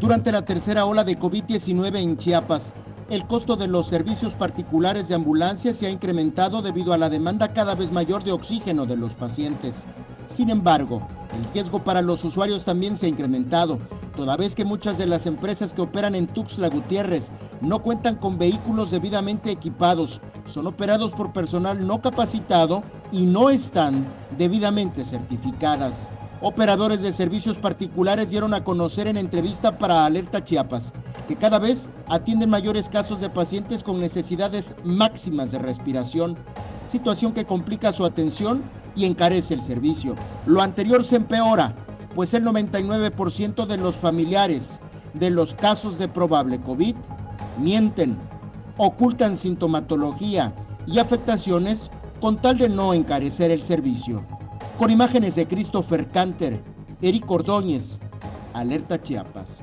Durante la tercera ola de COVID-19 en Chiapas, el costo de los servicios particulares de ambulancia se ha incrementado debido a la demanda cada vez mayor de oxígeno de los pacientes. Sin embargo, el riesgo para los usuarios también se ha incrementado, toda vez que muchas de las empresas que operan en Tuxtla Gutiérrez no cuentan con vehículos debidamente equipados, son operados por personal no capacitado y no están debidamente certificadas. Operadores de servicios particulares dieron a conocer en entrevista para Alerta Chiapas que cada vez atienden mayores casos de pacientes con necesidades máximas de respiración, situación que complica su atención y encarece el servicio. Lo anterior se empeora, pues el 99% de los familiares de los casos de probable COVID mienten, ocultan sintomatología y afectaciones con tal de no encarecer el servicio. Con imágenes de Christopher Canter, Eric Ordóñez, Alerta Chiapas.